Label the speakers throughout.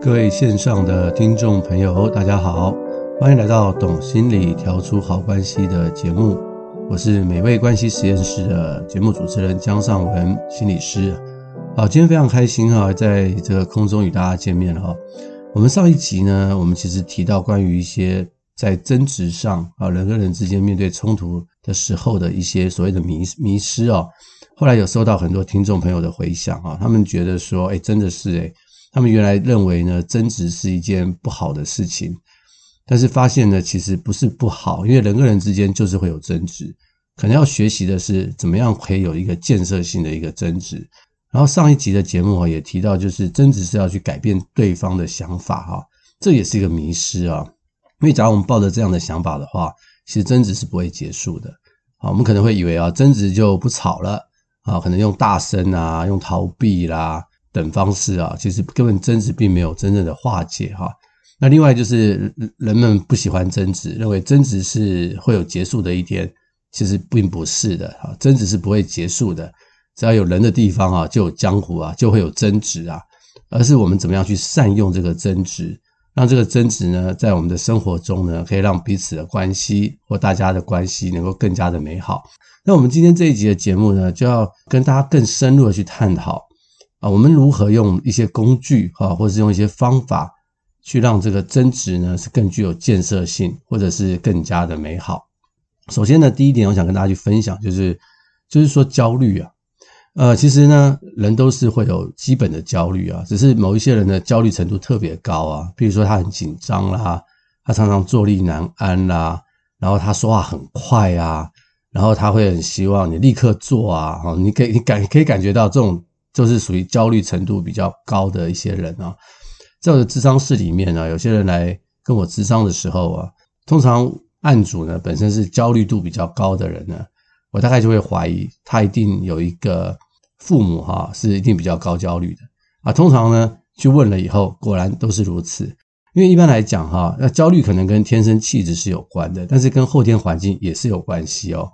Speaker 1: 各位线上的听众朋友，大家好，欢迎来到《懂心理调出好关系》的节目。我是美味关系实验室的节目主持人江尚文心理师。好，今天非常开心哈，在这个空中与大家见面哈。我们上一集呢，我们其实提到关于一些在争执上啊，人跟人之间面对冲突的时候的一些所谓的迷迷失哦。后来有收到很多听众朋友的回响啊，他们觉得说，哎，真的是哎。他们原来认为呢，争执是一件不好的事情，但是发现呢，其实不是不好，因为人跟人之间就是会有争执，可能要学习的是怎么样可以有一个建设性的一个争执。然后上一集的节目也提到，就是争执是要去改变对方的想法哈，这也是一个迷失啊。因为假如我们抱着这样的想法的话，其实争执是不会结束的。啊，我们可能会以为啊，争执就不吵了啊，可能用大声啊，用逃避啦。等方式啊，其实根本争执并没有真正的化解哈。那另外就是人们不喜欢争执，认为争执是会有结束的一天，其实并不是的哈。争执是不会结束的，只要有人的地方啊，就有江湖啊，就会有争执啊。而是我们怎么样去善用这个争执，让这个争执呢，在我们的生活中呢，可以让彼此的关系或大家的关系能够更加的美好。那我们今天这一集的节目呢，就要跟大家更深入的去探讨。啊，我们如何用一些工具啊，或者是用一些方法，去让这个争执呢是更具有建设性，或者是更加的美好？首先呢，第一点我想跟大家去分享，就是就是说焦虑啊，呃，其实呢，人都是会有基本的焦虑啊，只是某一些人的焦虑程度特别高啊，比如说他很紧张啦，他常常坐立难安啦，然后他说话很快啊，然后他会很希望你立刻做啊，你可以你感可以感觉到这种。就是属于焦虑程度比较高的一些人啊，在我的咨商室里面呢，有些人来跟我咨商的时候啊，通常案主呢本身是焦虑度比较高的人呢，我大概就会怀疑他一定有一个父母哈是一定比较高焦虑的啊。通常呢去问了以后，果然都是如此。因为一般来讲哈，那焦虑可能跟天生气质是有关的，但是跟后天环境也是有关系哦。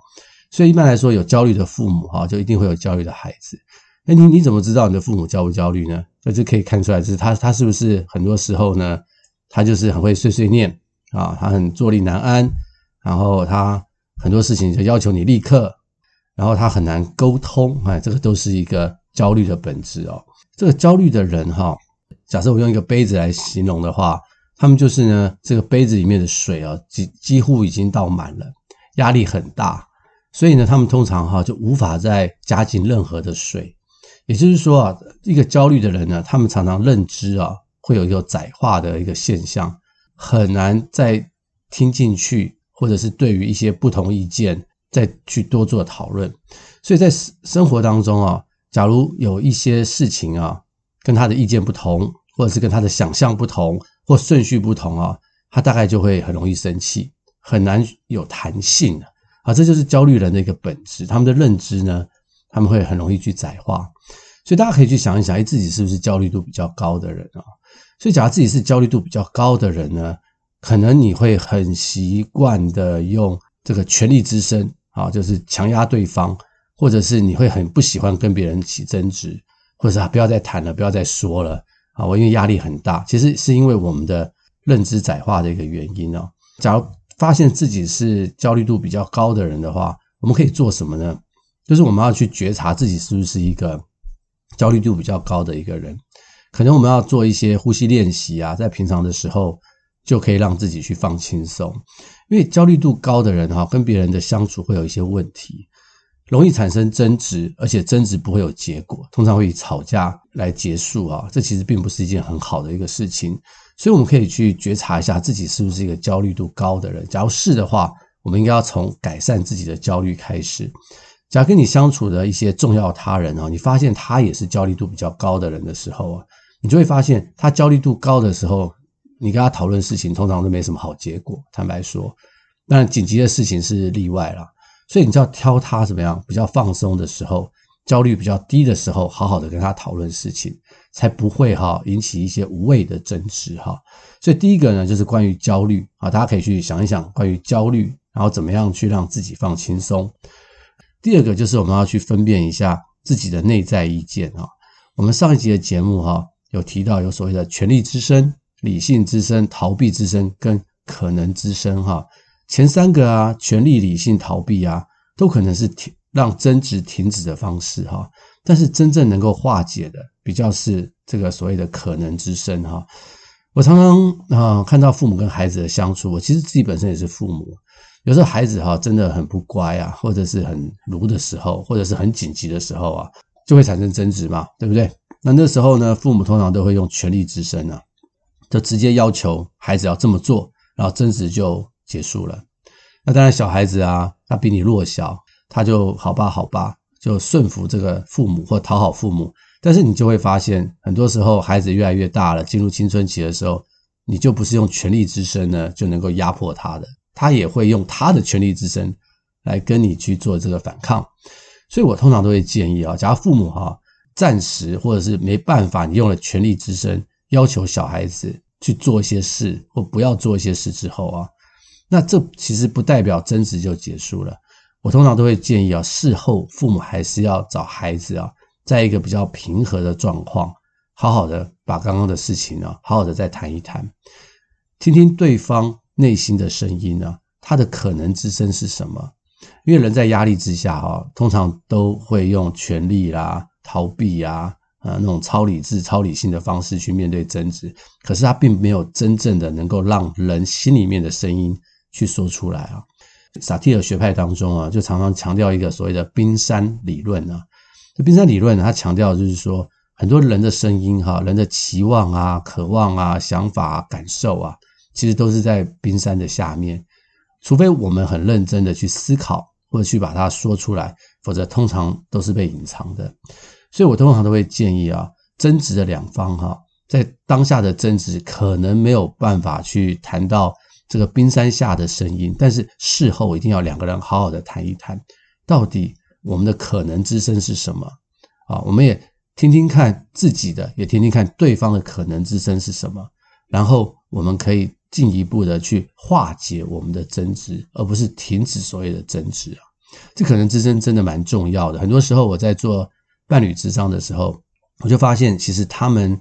Speaker 1: 所以一般来说，有焦虑的父母哈，就一定会有焦虑的孩子。哎，你你怎么知道你的父母焦不焦虑呢？这就可以看出来，就是他他是不是很多时候呢，他就是很会碎碎念啊，他很坐立难安，然后他很多事情就要求你立刻，然后他很难沟通，哎，这个都是一个焦虑的本质哦。这个焦虑的人哈，假设我用一个杯子来形容的话，他们就是呢，这个杯子里面的水啊，几几乎已经倒满了，压力很大，所以呢，他们通常哈就无法再加进任何的水。也就是说啊，一个焦虑的人呢，他们常常认知啊，会有一个窄化的一个现象，很难再听进去，或者是对于一些不同意见再去多做讨论。所以在生活当中啊，假如有一些事情啊，跟他的意见不同，或者是跟他的想象不同，或顺序不同啊，他大概就会很容易生气，很难有弹性啊。这就是焦虑人的一个本质，他们的认知呢，他们会很容易去窄化。所以大家可以去想一想，哎，自己是不是焦虑度比较高的人啊？所以，假如自己是焦虑度比较高的人呢，可能你会很习惯的用这个权力之声啊，就是强压对方，或者是你会很不喜欢跟别人起争执，或者是啊，不要再谈了，不要再说了啊，我因为压力很大。其实是因为我们的认知窄化的一个原因哦。假如发现自己是焦虑度比较高的人的话，我们可以做什么呢？就是我们要去觉察自己是不是一个。焦虑度比较高的一个人，可能我们要做一些呼吸练习啊，在平常的时候就可以让自己去放轻松。因为焦虑度高的人哈，跟别人的相处会有一些问题，容易产生争执，而且争执不会有结果，通常会以吵架来结束啊。这其实并不是一件很好的一个事情，所以我们可以去觉察一下自己是不是一个焦虑度高的人。假如是的话，我们应该要从改善自己的焦虑开始。假如跟你相处的一些重要他人啊，你发现他也是焦虑度比较高的人的时候啊，你就会发现他焦虑度高的时候，你跟他讨论事情通常都没什么好结果。坦白说，但紧急的事情是例外啦，所以你就要挑他怎么样比较放松的时候，焦虑比较低的时候，好好的跟他讨论事情，才不会哈引起一些无谓的争执哈。所以第一个呢，就是关于焦虑啊，大家可以去想一想关于焦虑，然后怎么样去让自己放轻松。第二个就是我们要去分辨一下自己的内在意见啊。我们上一集的节目哈，有提到有所谓的权力之声、理性之声、逃避之声跟可能之声哈。前三个啊，权力、理性、逃避啊，都可能是停让争执停止的方式哈。但是真正能够化解的，比较是这个所谓的可能之声哈。我常常啊看到父母跟孩子的相处，我其实自己本身也是父母。有时候孩子哈真的很不乖啊，或者是很鲁的时候，或者是很紧急的时候啊，就会产生争执嘛，对不对？那那时候呢，父母通常都会用权力之声啊，就直接要求孩子要这么做，然后争执就结束了。那当然，小孩子啊，他比你弱小，他就好吧好吧，就顺服这个父母或讨好父母。但是你就会发现，很多时候孩子越来越大了，进入青春期的时候，你就不是用权力之声呢就能够压迫他的。他也会用他的权力之声来跟你去做这个反抗，所以我通常都会建议啊，假如父母哈暂时或者是没办法，你用了权力之声要求小孩子去做一些事或不要做一些事之后啊，那这其实不代表争执就结束了。我通常都会建议啊，事后父母还是要找孩子啊，在一个比较平和的状况，好好的把刚刚的事情啊，好好的再谈一谈，听听对方。内心的声音呢？它的可能之声是什么？因为人在压力之下，哈，通常都会用权力啦、逃避啊、啊，那种超理智、超理性的方式去面对争执。可是他并没有真正的能够让人心里面的声音去说出来啊。萨提尔学派当中啊，就常常强调一个所谓的冰山理论啊。这冰山理论呢，它强调就是说，很多人的声音，哈，人的期望啊、渴望啊、想法啊、感受啊。其实都是在冰山的下面，除非我们很认真的去思考或者去把它说出来，否则通常都是被隐藏的。所以我通常都会建议啊，争执的两方哈，在当下的争执可能没有办法去谈到这个冰山下的声音，但是事后一定要两个人好好的谈一谈，到底我们的可能之声是什么啊？我们也听听看自己的，也听听看对方的可能之声是什么，然后我们可以。进一步的去化解我们的争执，而不是停止所谓的争执啊。这可能之声真的蛮重要的。很多时候我在做伴侣咨商的时候，我就发现其实他们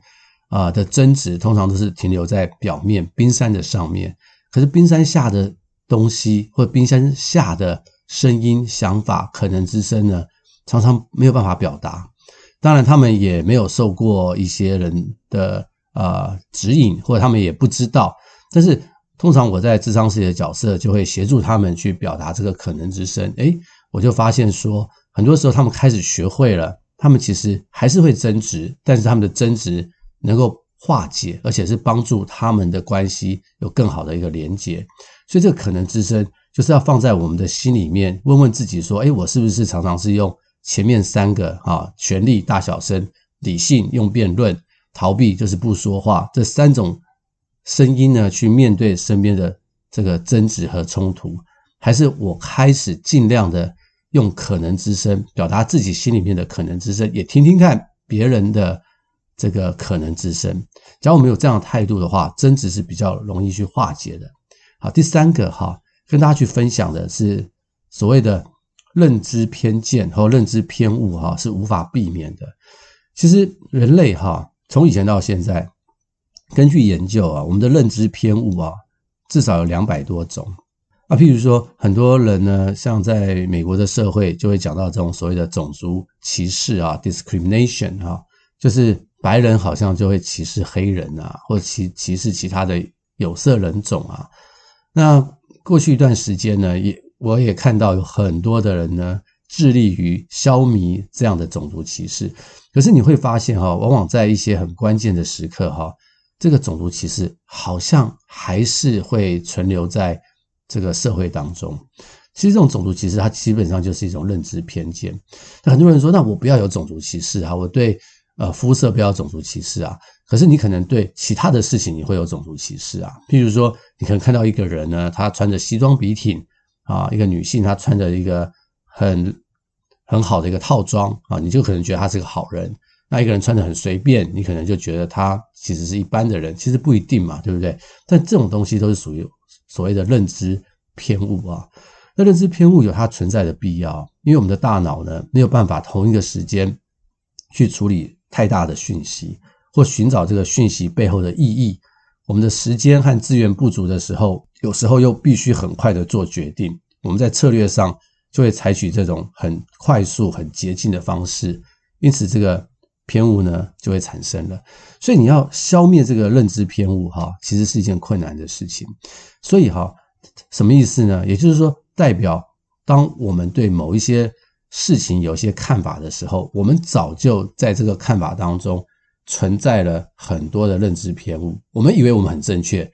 Speaker 1: 啊的争执通常都是停留在表面冰山的上面，可是冰山下的东西或冰山下的声音、想法、可能之声呢，常常没有办法表达。当然，他们也没有受过一些人的啊指引，或者他们也不知道。但是通常我在智商师的角色就会协助他们去表达这个可能之声。诶，我就发现说，很多时候他们开始学会了，他们其实还是会争执，但是他们的争执能够化解，而且是帮助他们的关系有更好的一个连接。所以这个可能之声就是要放在我们的心里面，问问自己说，诶，我是不是常常是用前面三个啊，权力大小声、理性用辩论、逃避就是不说话这三种。声音呢，去面对身边的这个争执和冲突，还是我开始尽量的用可能之声表达自己心里面的可能之声，也听听看别人的这个可能之声。只要我们有这样的态度的话，争执是比较容易去化解的。好，第三个哈，跟大家去分享的是所谓的认知偏见和认知偏误哈，是无法避免的。其实人类哈，从以前到现在。根据研究啊，我们的认知偏误啊，至少有两百多种啊。譬如说，很多人呢，像在美国的社会，就会讲到这种所谓的种族歧视啊，discrimination 啊，就是白人好像就会歧视黑人啊，或歧歧视其他的有色人种啊。那过去一段时间呢，也我也看到有很多的人呢，致力于消弭这样的种族歧视。可是你会发现哈，往往在一些很关键的时刻哈。这个种族歧视好像还是会存留在这个社会当中。其实这种种族歧视，它基本上就是一种认知偏见。那很多人说：“那我不要有种族歧视啊，我对呃肤色不要种族歧视啊。”可是你可能对其他的事情你会有种族歧视啊。譬如说，你可能看到一个人呢，他穿着西装笔挺啊，一个女性她穿着一个很很好的一个套装啊，你就可能觉得她是个好人。那一个人穿的很随便，你可能就觉得他其实是一般的人，其实不一定嘛，对不对？但这种东西都是属于所谓的认知偏误啊。那认知偏误有它存在的必要，因为我们的大脑呢没有办法同一个时间去处理太大的讯息，或寻找这个讯息背后的意义。我们的时间和资源不足的时候，有时候又必须很快的做决定。我们在策略上就会采取这种很快速、很捷径的方式，因此这个偏误呢就会产生了。所以你要消灭这个认知偏误，哈，其实是一件困难的事情。所以哈，什么意思呢？也就是说，代表当我们对某一些事情有些看法的时候，我们早就在这个看法当中。存在了很多的认知偏误，我们以为我们很正确，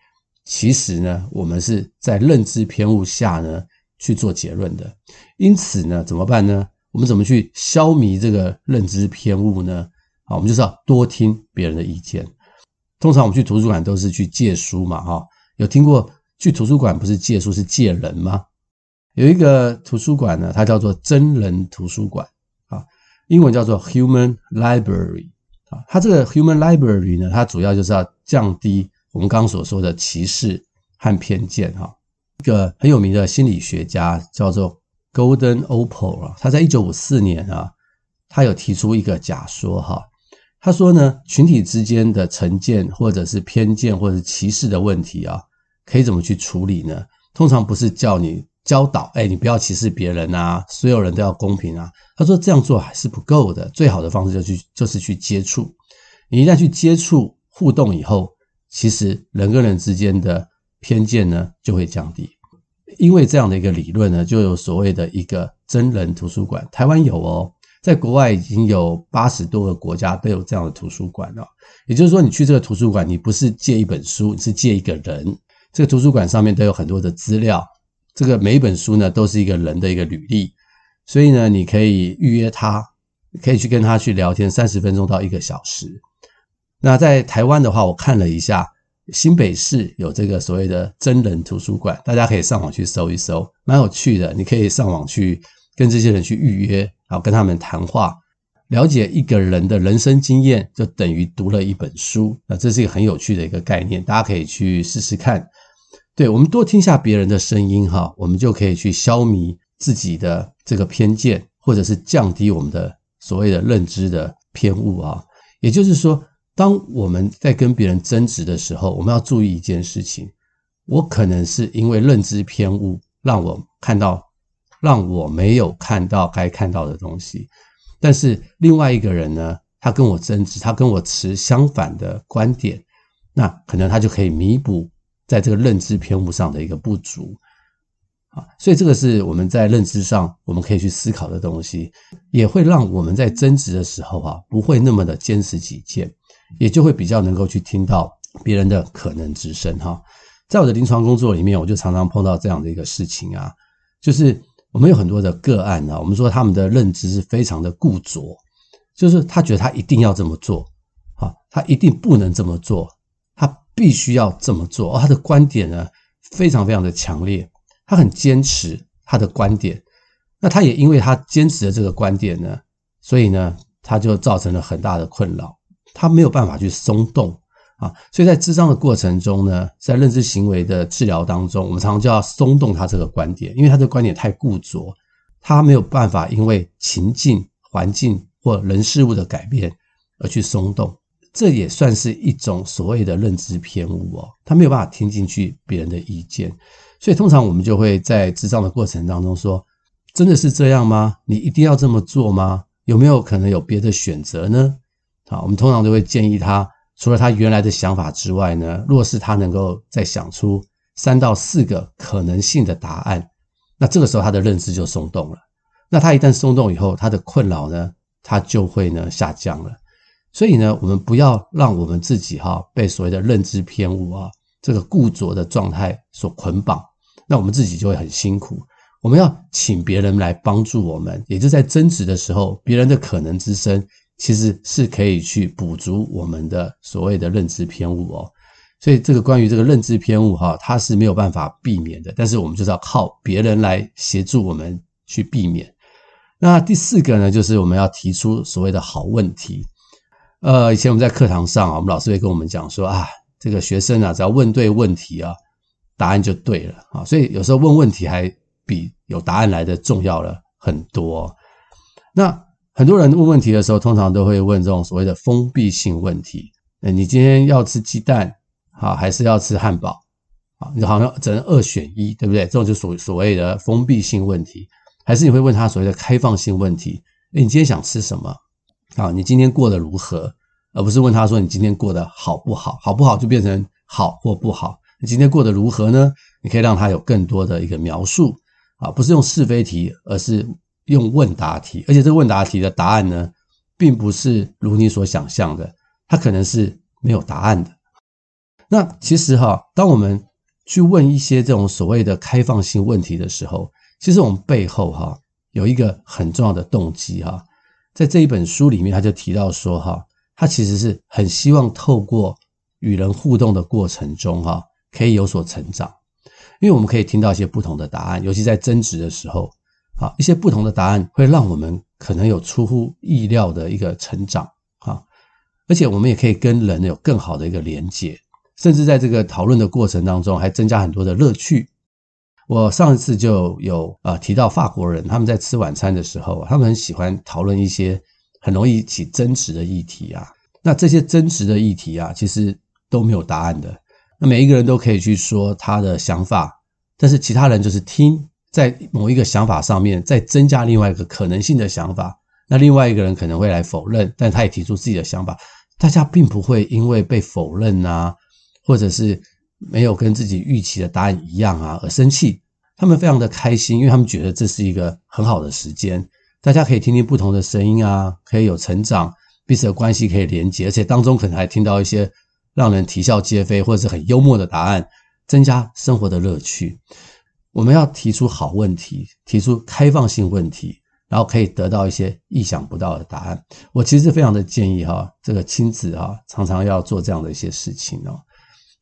Speaker 1: 其实呢，我们是在认知偏误下呢去做结论的。因此呢，怎么办呢？我们怎么去消弭这个认知偏误呢？啊，我们就是要多听别人的意见。通常我们去图书馆都是去借书嘛，哈，有听过去图书馆不是借书是借人吗？有一个图书馆呢，它叫做真人图书馆啊，英文叫做 Human Library。啊，它这个 Human Library 呢，它主要就是要降低我们刚刚所说的歧视和偏见哈。一个很有名的心理学家叫做 Gordon Allport 啊，他在一九五四年啊，他有提出一个假说哈。他说呢，群体之间的成见或者是偏见或者是歧视的问题啊，可以怎么去处理呢？通常不是叫你。教导，哎，你不要歧视别人啊，所有人都要公平啊。他说这样做还是不够的，最好的方式就去就是去接触。你一旦去接触互动以后，其实人跟人之间的偏见呢就会降低。因为这样的一个理论呢，就有所谓的一个真人图书馆。台湾有哦，在国外已经有八十多个国家都有这样的图书馆了。也就是说，你去这个图书馆，你不是借一本书，你是借一个人。这个图书馆上面都有很多的资料。这个每一本书呢，都是一个人的一个履历，所以呢，你可以预约他，可以去跟他去聊天三十分钟到一个小时。那在台湾的话，我看了一下，新北市有这个所谓的真人图书馆，大家可以上网去搜一搜，蛮有趣的。你可以上网去跟这些人去预约，然后跟他们谈话，了解一个人的人生经验，就等于读了一本书。那这是一个很有趣的一个概念，大家可以去试试看。对，我们多听下别人的声音哈，我们就可以去消弭自己的这个偏见，或者是降低我们的所谓的认知的偏误啊。也就是说，当我们在跟别人争执的时候，我们要注意一件事情：我可能是因为认知偏误，让我看到让我没有看到该看到的东西。但是另外一个人呢，他跟我争执，他跟我持相反的观点，那可能他就可以弥补。在这个认知偏误上的一个不足啊，所以这个是我们在认知上我们可以去思考的东西，也会让我们在争执的时候啊，不会那么的坚持己见，也就会比较能够去听到别人的可能之声哈。在我的临床工作里面，我就常常碰到这样的一个事情啊，就是我们有很多的个案啊，我们说他们的认知是非常的固着，就是他觉得他一定要这么做，啊，他一定不能这么做。他必须要这么做，而他的观点呢，非常非常的强烈，他很坚持他的观点。那他也因为他坚持的这个观点呢，所以呢，他就造成了很大的困扰，他没有办法去松动啊。所以在智障的过程中呢，在认知行为的治疗当中，我们常常就要松动他这个观点，因为他这个观点太固着，他没有办法因为情境、环境或人事物的改变而去松动。这也算是一种所谓的认知偏误哦，他没有办法听进去别人的意见，所以通常我们就会在智障的过程当中说：“真的是这样吗？你一定要这么做吗？有没有可能有别的选择呢？”好，我们通常都会建议他，除了他原来的想法之外呢，若是他能够再想出三到四个可能性的答案，那这个时候他的认知就松动了。那他一旦松动以后，他的困扰呢，他就会呢下降了。所以呢，我们不要让我们自己哈被所谓的认知偏误啊这个固着的状态所捆绑，那我们自己就会很辛苦。我们要请别人来帮助我们，也就在争执的时候，别人的可能之声其实是可以去补足我们的所谓的认知偏误哦。所以这个关于这个认知偏误哈，它是没有办法避免的，但是我们就是要靠别人来协助我们去避免。那第四个呢，就是我们要提出所谓的好问题。呃，以前我们在课堂上啊，我们老师会跟我们讲说啊，这个学生啊，只要问对问题啊，答案就对了啊。所以有时候问问题还比有答案来的重要了很多。那很多人问问题的时候，通常都会问这种所谓的封闭性问题。呃，你今天要吃鸡蛋，好，还是要吃汉堡？啊，你好像只能二选一，对不对？这种就所所谓的封闭性问题，还是你会问他所谓的开放性问题？诶，你今天想吃什么？啊，你今天过得如何？而不是问他说你今天过得好不好？好不好就变成好或不好。你今天过得如何呢？你可以让他有更多的一个描述啊，不是用是非题，而是用问答题。而且这个问答题的答案呢，并不是如你所想象的，它可能是没有答案的。那其实哈，当我们去问一些这种所谓的开放性问题的时候，其实我们背后哈有一个很重要的动机哈，在这一本书里面他就提到说哈，他其实是很希望透过与人互动的过程中哈。可以有所成长，因为我们可以听到一些不同的答案，尤其在争执的时候，啊，一些不同的答案会让我们可能有出乎意料的一个成长，啊，而且我们也可以跟人有更好的一个连接，甚至在这个讨论的过程当中，还增加很多的乐趣。我上一次就有啊提到法国人他们在吃晚餐的时候，他们很喜欢讨论一些很容易起争执的议题啊，那这些争执的议题啊，其实都没有答案的。那每一个人都可以去说他的想法，但是其他人就是听，在某一个想法上面再增加另外一个可能性的想法。那另外一个人可能会来否认，但他也提出自己的想法。大家并不会因为被否认啊，或者是没有跟自己预期的答案一样啊而生气。他们非常的开心，因为他们觉得这是一个很好的时间，大家可以听听不同的声音啊，可以有成长，彼此的关系可以连接，而且当中可能还听到一些。让人啼笑皆非，或者是很幽默的答案，增加生活的乐趣。我们要提出好问题，提出开放性问题，然后可以得到一些意想不到的答案。我其实非常的建议哈，这个亲子哈，常常要做这样的一些事情哦。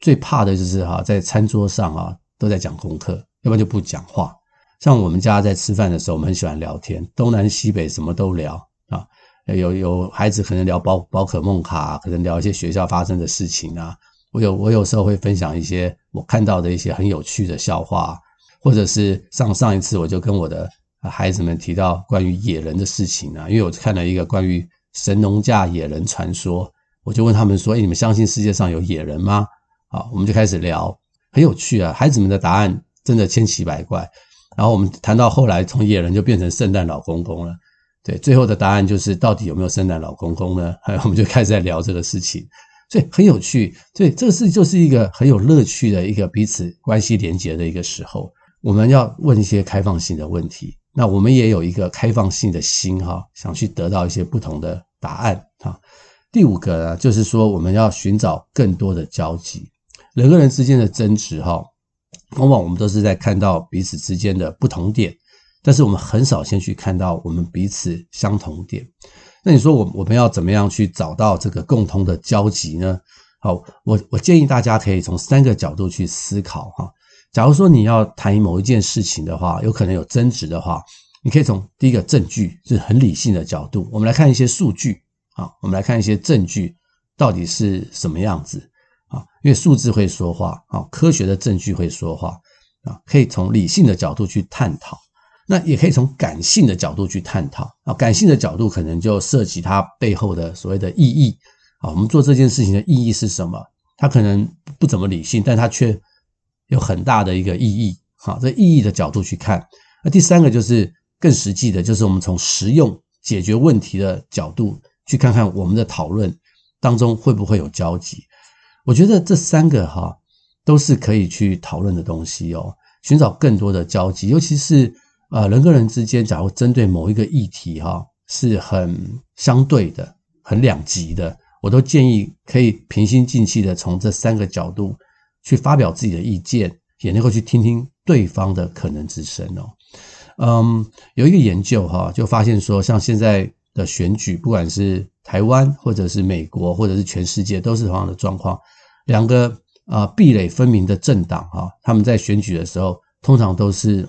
Speaker 1: 最怕的就是哈，在餐桌上啊都在讲功课，要不然就不讲话。像我们家在吃饭的时候，我们很喜欢聊天，东南西北什么都聊啊。有有孩子可能聊宝宝可梦卡，可能聊一些学校发生的事情啊。我有我有时候会分享一些我看到的一些很有趣的笑话，或者是上上一次我就跟我的孩子们提到关于野人的事情啊，因为我看了一个关于神农架野人传说，我就问他们说：“诶，你们相信世界上有野人吗？”好，我们就开始聊，很有趣啊。孩子们的答案真的千奇百怪。然后我们谈到后来，从野人就变成圣诞老公公了。对，最后的答案就是到底有没有圣诞老公公呢？哎，我们就开始在聊这个事情，所以很有趣。所以这个事就是一个很有乐趣的一个彼此关系连结的一个时候。我们要问一些开放性的问题，那我们也有一个开放性的心哈，想去得到一些不同的答案哈。第五个呢，就是说我们要寻找更多的交集。人跟人之间的争执哈，往往我们都是在看到彼此之间的不同点。但是我们很少先去看到我们彼此相同点，那你说我我们要怎么样去找到这个共同的交集呢？好，我我建议大家可以从三个角度去思考哈。假如说你要谈某一件事情的话，有可能有争执的话，你可以从第一个证据，是很理性的角度，我们来看一些数据啊，我们来看一些证据到底是什么样子啊？因为数字会说话啊，科学的证据会说话啊，可以从理性的角度去探讨。那也可以从感性的角度去探讨啊，感性的角度可能就涉及它背后的所谓的意义啊，我们做这件事情的意义是什么？它可能不怎么理性，但它却有很大的一个意义。哈，这意义的角度去看。那第三个就是更实际的，就是我们从实用解决问题的角度去看看我们的讨论当中会不会有交集。我觉得这三个哈都是可以去讨论的东西哦，寻找更多的交集，尤其是。呃，人跟人之间，假如针对某一个议题，哈，是很相对的、很两极的，我都建议可以平心静气的从这三个角度去发表自己的意见，也能够去听听对方的可能之声哦。嗯，有一个研究哈，就发现说，像现在的选举，不管是台湾或者是美国或者是全世界，都是同样的状况。两个啊壁垒分明的政党哈，他们在选举的时候，通常都是。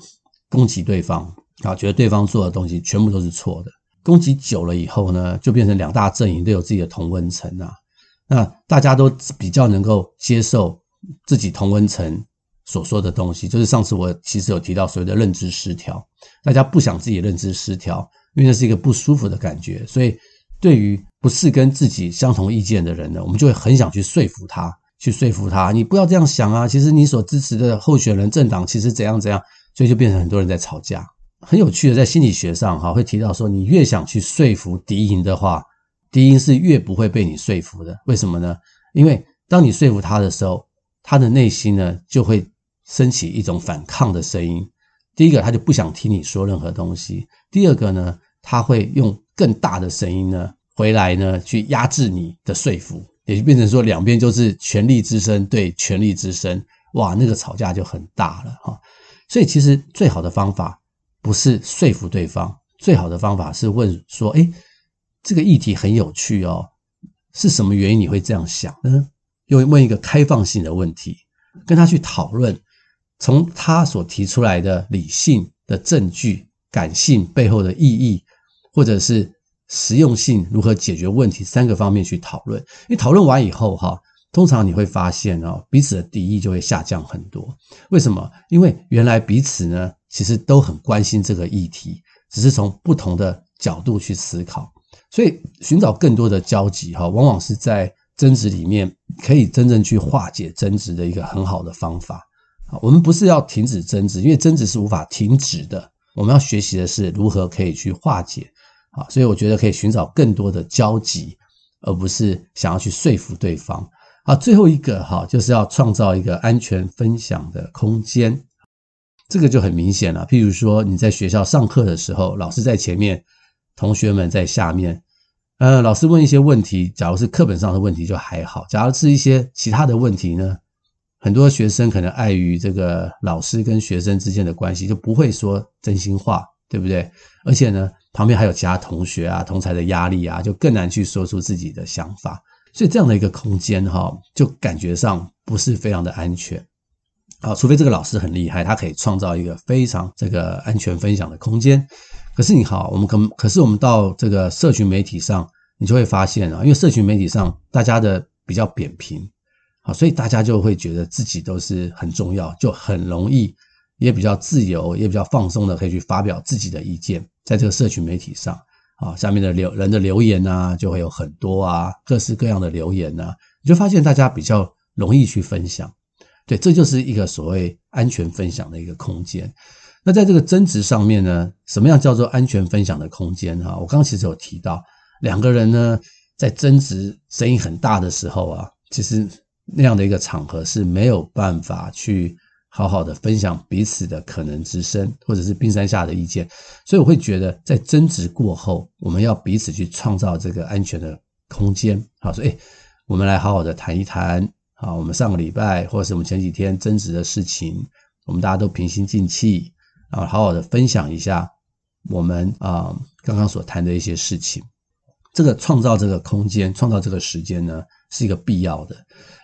Speaker 1: 攻击对方啊，觉得对方做的东西全部都是错的。攻击久了以后呢，就变成两大阵营都有自己的同温层啊。那大家都比较能够接受自己同温层所说的东西，就是上次我其实有提到所谓的认知失调。大家不想自己认知失调，因为那是一个不舒服的感觉，所以对于不是跟自己相同意见的人呢，我们就会很想去说服他，去说服他，你不要这样想啊，其实你所支持的候选人政党其实怎样怎样，所以就变成很多人在吵架。很有趣的，在心理学上哈会提到说，你越想去说服敌营的话，敌营是越不会被你说服的。为什么呢？因为当你说服他的时候，他的内心呢就会升起一种反抗的声音。第一个，他就不想听你说任何东西；第二个呢，他会用更大的声音呢回来呢去压制你的说服，也就变成说两边就是权力之声对权力之声，哇，那个吵架就很大了哈。所以其实最好的方法。不是说服对方，最好的方法是问说：“诶，这个议题很有趣哦，是什么原因你会这样想呢？”又问一个开放性的问题，跟他去讨论，从他所提出来的理性的证据、感性背后的意义，或者是实用性如何解决问题三个方面去讨论。因为讨论完以后，哈，通常你会发现哦，彼此的敌意就会下降很多。为什么？因为原来彼此呢。其实都很关心这个议题，只是从不同的角度去思考。所以寻找更多的交集，哈，往往是在争执里面可以真正去化解争执的一个很好的方法啊。我们不是要停止争执，因为争执是无法停止的。我们要学习的是如何可以去化解。啊，所以我觉得可以寻找更多的交集，而不是想要去说服对方。啊，最后一个哈，就是要创造一个安全分享的空间。这个就很明显了。譬如说，你在学校上课的时候，老师在前面，同学们在下面。呃，老师问一些问题，假如是课本上的问题就还好；假如是一些其他的问题呢，很多学生可能碍于这个老师跟学生之间的关系，就不会说真心话，对不对？而且呢，旁边还有其他同学啊、同才的压力啊，就更难去说出自己的想法。所以这样的一个空间哈，就感觉上不是非常的安全。啊，除非这个老师很厉害，他可以创造一个非常这个安全分享的空间。可是你好，我们可可是我们到这个社群媒体上，你就会发现啊，因为社群媒体上大家的比较扁平，好，所以大家就会觉得自己都是很重要，就很容易也比较自由，也比较放松的可以去发表自己的意见，在这个社群媒体上啊，下面的留人的留言啊，就会有很多啊，各式各样的留言啊，你就发现大家比较容易去分享。对，这就是一个所谓安全分享的一个空间。那在这个争执上面呢，什么样叫做安全分享的空间？哈，我刚刚其实有提到，两个人呢在争执声音很大的时候啊，其实那样的一个场合是没有办法去好好的分享彼此的可能之声，或者是冰山下的意见。所以我会觉得，在争执过后，我们要彼此去创造这个安全的空间。好，所以我们来好好的谈一谈。好，我们上个礼拜或者是我们前几天争执的事情，我们大家都平心静气，啊好好的分享一下我们啊刚刚所谈的一些事情。这个创造这个空间，创造这个时间呢，是一个必要的。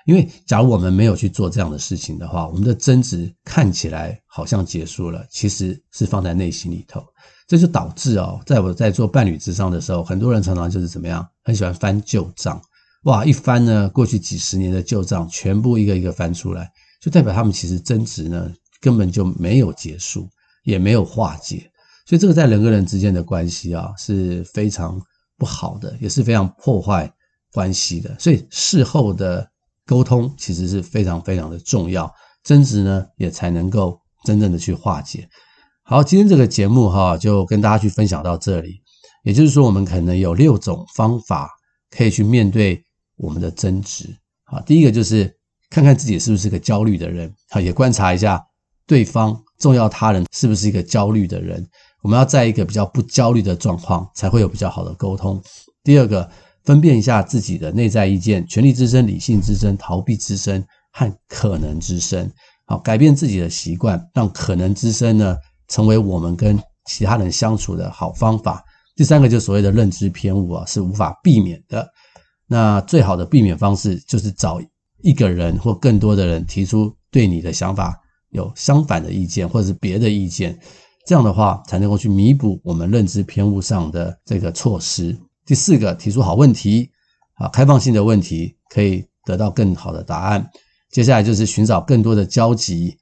Speaker 1: 因为假如我们没有去做这样的事情的话，我们的争执看起来好像结束了，其实是放在内心里头。这就导致哦，在我在做伴侣之上的时候，很多人常常就是怎么样，很喜欢翻旧账。哇，一翻呢，过去几十年的旧账全部一个一个翻出来，就代表他们其实争执呢根本就没有结束，也没有化解，所以这个在人跟人之间的关系啊是非常不好的，也是非常破坏关系的。所以事后的沟通其实是非常非常的重要，争执呢也才能够真正的去化解。好，今天这个节目哈就跟大家去分享到这里，也就是说我们可能有六种方法可以去面对。我们的争执，好，第一个就是看看自己是不是个焦虑的人，好，也观察一下对方重要他人是不是一个焦虑的人。我们要在一个比较不焦虑的状况，才会有比较好的沟通。第二个，分辨一下自己的内在意见、权力之声、理性之声、逃避之声和可能之声，好，改变自己的习惯，让可能之声呢成为我们跟其他人相处的好方法。第三个，就所谓的认知偏误啊，是无法避免的。那最好的避免方式就是找一个人或更多的人提出对你的想法有相反的意见或者是别的意见，这样的话才能够去弥补我们认知偏误上的这个错失。第四个，提出好问题，啊，开放性的问题可以得到更好的答案。接下来就是寻找更多的交集，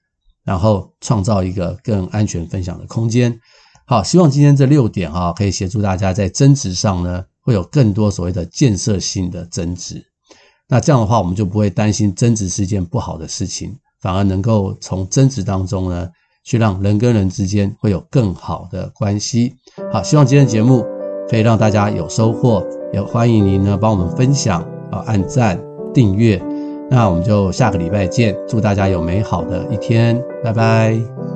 Speaker 1: 然后创造一个更安全分享的空间。好，希望今天这六点啊，可以协助大家在争执上呢。会有更多所谓的建设性的争执。那这样的话，我们就不会担心争执是件不好的事情，反而能够从争执当中呢，去让人跟人之间会有更好的关系。好，希望今天的节目可以让大家有收获，也欢迎您呢帮我们分享啊，按赞、订阅。那我们就下个礼拜见，祝大家有美好的一天，拜拜。